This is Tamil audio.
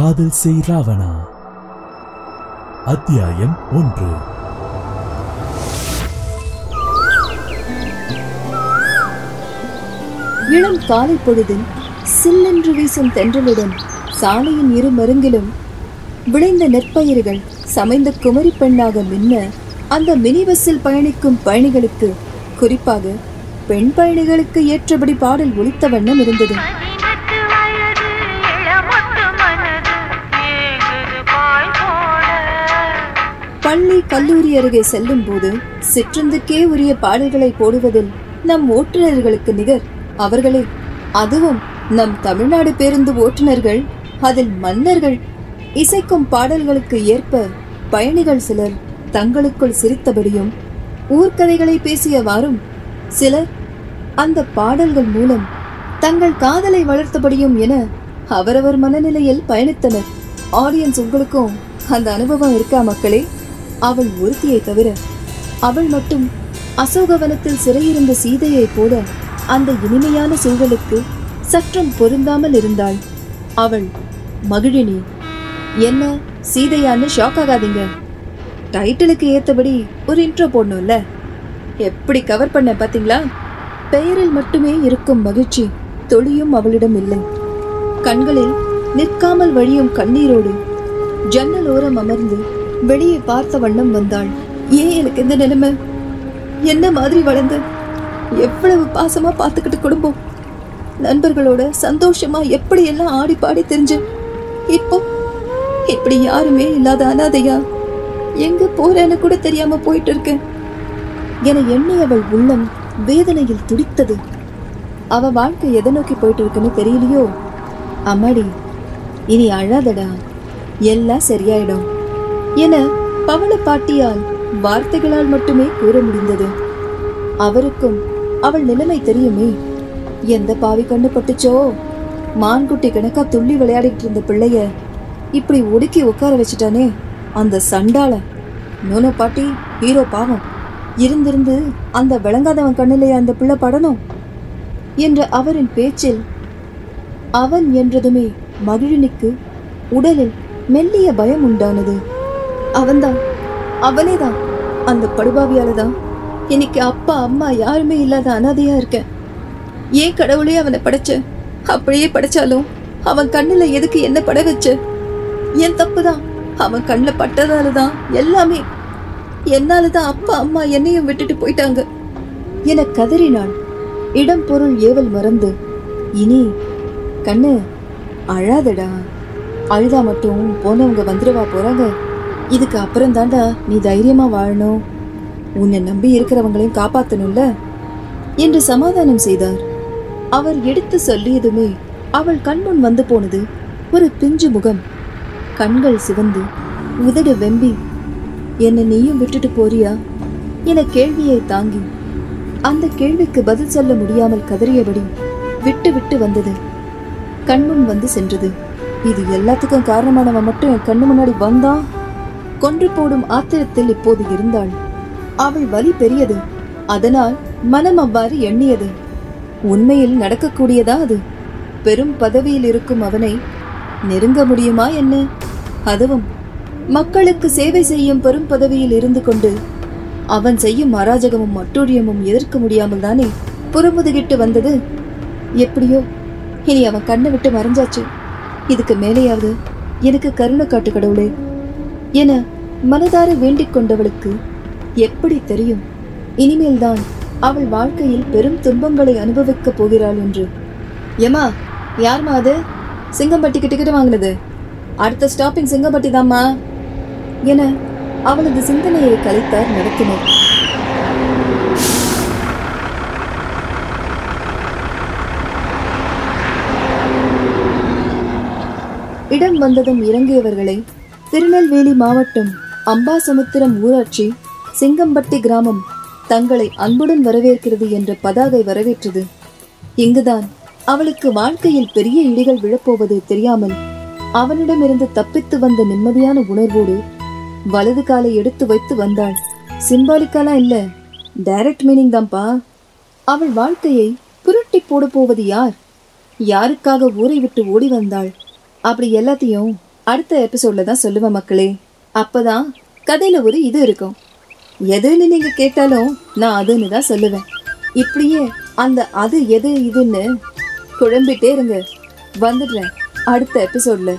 காதல் செய் ராவணா. அத்தியாயம் ஒன்று. இளம் காலை பொழுதில் சில்லென்று வீசும் தென்றலுடன் சாலையின் இரு மருங்கிலும் விளைந்த நெற்பயிர்கள் சமைந்த குமரி பெண்ணாக மின்ன அந்த மினி பஸ்ஸில் பயணிக்கும் பயணிகளுக்கு குறிப்பாக பெண் பயணிகளுக்கு ஏற்றபடி பாடல் ஒலித்த வண்ணம் இருந்தது. கல்லூரி அருகே செல்லும் போது சிற்றுந்துக்கே உரிய பாடல்களை போடுவதில் நம் ஓட்டுநர்களுக்கு நிகர் அவர்களே. அதுவும் நம் தமிழ்நாடு பேருந்து ஓட்டுநர்கள் அதில் மன்னர்கள் இசைக்கும் பாடல்களுக்கு ஏற்ப பயணிகள் சிலர் தங்களுக்குள் சிரித்தபடியும் ஊர்க்கதைகளை பேசியவாறும் சிலர் அந்த பாடல்கள் மூலம் தங்கள் காதலை வளர்த்தபடியும் என அவரவர் மனநிலையில் பயணித்தனர். ஆடியன்ஸ் உங்களுக்கும் அந்த அனுபவம் இருக்கா மக்களே? அவள் ஒருத்தியை தவிர அவள் மட்டும் அசோகவனத்தில் சிறையிருந்த சீதையைப் போல அந்த இனிமையான சூழலுக்கு சற்றும் பொருந்தாமல் இருந்தாள். அவள் மகிழினி என்ன சீதையான்னு ஷாக் ஆகாதீங்க. டைட்டிலுக்கு ஏத்தபடி ஒரு இன்ட்ரோ போடணும்ல? எப்படி கவர் பண்ண பாத்தீங்களா? பெயரில் மட்டுமே இருக்கும் மகிழ்ச்சி தொழியும் அவளிடம் இல்லை. கண்களில் நிற்காமல் வழியும் கண்ணீரோடு ஜன்னல் ஓரம் அமர்ந்து வெளியே பார்த்த வண்ணம் வந்தாள். ஏன் எனக்கு இந்த நிலைமை? என்ன மாதிரி வளர்ந்து? எவ்வளவு பாசமா பார்த்துக்கிட்டு குடும்பம்? நண்பர்களோட சந்தோஷமா எப்படி எல்லாம் ஆடி பாடி தெரிஞ்சு? இப்போ இப்படி யாருமே இல்லாத அனாதையா? எங்க போறேன்னு கூட தெரியாம போயிட்டு இருக்கு என எண்ணி அவள் உள்ளம் வேதனையில் துடித்தது. அவ வாழ்க்கை எதை நோக்கி போயிட்டு இருக்குன்னு தெரியலையோ? அம்மாடி இனி அழாதடா. எல்லாம் சரியாயிடும். என பவள பாட்டியால் வார்த்தைகளால் மட்டுமே கூற முடிந்தது. அவருக்கும் அவள் நிலைமை தெரியுமே. எந்த பாவி கண்ணு பட்டுச்சோ மான்குட்டி கணக்கா துள்ளி விளையாடிட்டு இருந்த பிள்ளைய இப்படி ஒடுக்கி உட்கார வச்சுட்டானே. அந்த சண்டால நோனோ பாட்டி ஹீரோ பாவம். இருந்திருந்து அந்த விளங்காதவன் கண்ணிலேயே அந்த பிள்ளை படணும்? என்ற அவரின் பேச்சில் அவன் என்றதுமே மகிழினிக்கு உடலில் மெல்லிய பயம் உண்டானது. அவன்தான். அவனேதான். அந்த படுபாவியால தான் இன்னைக்கு அப்பா அம்மா யாருமே இல்லாத அனாதையா இருக்கேன் ஏன் கடவுளே அவனை படைச்ச? அப்படியே படைச்சாலும் அவன் கண்ணுல எதுக்கு என்ன பட வச்ச? என் தப்புதான். அவன் கண்ணில் பட்டதால தான் எல்லாமே. என்னால தான் அப்பா அம்மா என்னையும் விட்டுட்டு போயிட்டாங்க. என கதறினான் இடம் பொருள் ஏவல் மறந்து. இனி கண்ணு அழாதடா. அழுதா மட்டும் போனவங்க வந்துடுவா போறாங்க. இதுக்கு அப்புறம் தாண்டா நீ தைரியமா வாழணும். உன்னை நம்பி இருக்கிறவங்களையும் காப்பாத்தணும்ல? என்று சமாதானம் செய்தார். அவர் எடுத்து சொல்லியதுமே அவள் கண்முன் வந்து போனது ஒரு பிஞ்சு முகம். கண்கள் சிவந்து உதடு வெம்பி என்னை நீயும் விட்டுட்டு போறியா? என கேள்வியை தாங்கி அந்த கேள்விக்கு பதில் சொல்ல முடியாமல் கதறியபடி விட்டு விட்டு வந்தது. கண்முன் வந்து சென்றது. இது எல்லாத்துக்கும் காரணமானவன் மட்டும் என் கண்ணு முன்னாடி வந்தா கொன்று போடும் ஆத்திரத்தில் இப்போது இருந்தாள். அவள் வலி பெரியது. அதனால் மனம் அவ்வாறு எண்ணியது. உண்மையில் நடக்கக்கூடியதா அது? பெரும் பதவியில் இருக்கும் அவனை நெருங்க முடியுமா என்ன? அதுவும் மக்களுக்கு சேவை செய்யும் பெரும் பதவியில் இருந்து கொண்டு அவன் செய்யும் அராஜகமும் அட்டூழியமும் எதிர்க்க முடியாமல் தானே புறமுதுகிட்டு வந்தது? எப்படியோ? இனி அவன் கண்ணை விட்டு மறைஞ்சாச்சு. இதுக்கு மேலேயாவது எனக்கு கருணை காட்டு கடவுளே. என மனதார வேண்டிக் கொண்டவளுக்கு எப்படி தெரியும்? இனிமேல்தான் அவள் வாழ்க்கையில் பெரும் துன்பங்களை அனுபவிக்கப் போகிறாள் என்று. ஏமா யார்மா அது? சிங்கம்பட்டிக்கு டிக்கெட் வாங்கினது. அடுத்த ஸ்டாப்பிங் சிங்கம்பட்டி தாம்மா. என அவளது சிந்தனையை கலைத்தார் நடத்தினர். இடம் வந்ததும் இறங்கியவர்களை திருநெல்வேலி மாவட்டம் அம்பாசமுத்திரம் ஊராட்சி சிங்கம்பட்டி கிராமம் தங்களை அன்புடன் வரவேற்கிறது என்ற பதாகை வரவேற்றது. இங்குதான் அவளுக்கு வாழ்க்கையில் பெரிய இடிகள் விழப்போவது தெரியாமல் அவனிடமிருந்து தப்பித்து வந்த நிம்மதியான உணர்வோடு வலது காலை எடுத்து வைத்து வந்தாள். சிம்பாலிக்காலாம் இல்ல? டைரக்ட் மீனிங் தான்ப்பா. அவள் வாழ்க்கையை புரட்டி போட போவது யார்? யாருக்காக ஊரை விட்டு ஓடி வந்தாள்? அப்படி எல்லாத்தையும் அடுத்த எபிசோடில் தான் சொல்லுவேன் மக்களே. அப்போதான் கதையில் ஒரு இது இருக்கும். எதுன்னு நீங்கள் கேட்டாலும் நான் அதுன்னு தான் சொல்லுவேன். இப்படியே அந்த அது எது இதுன்னு குழம்பிட்டே இருங்க. வந்துடுறேன் அடுத்த எபிசோடில்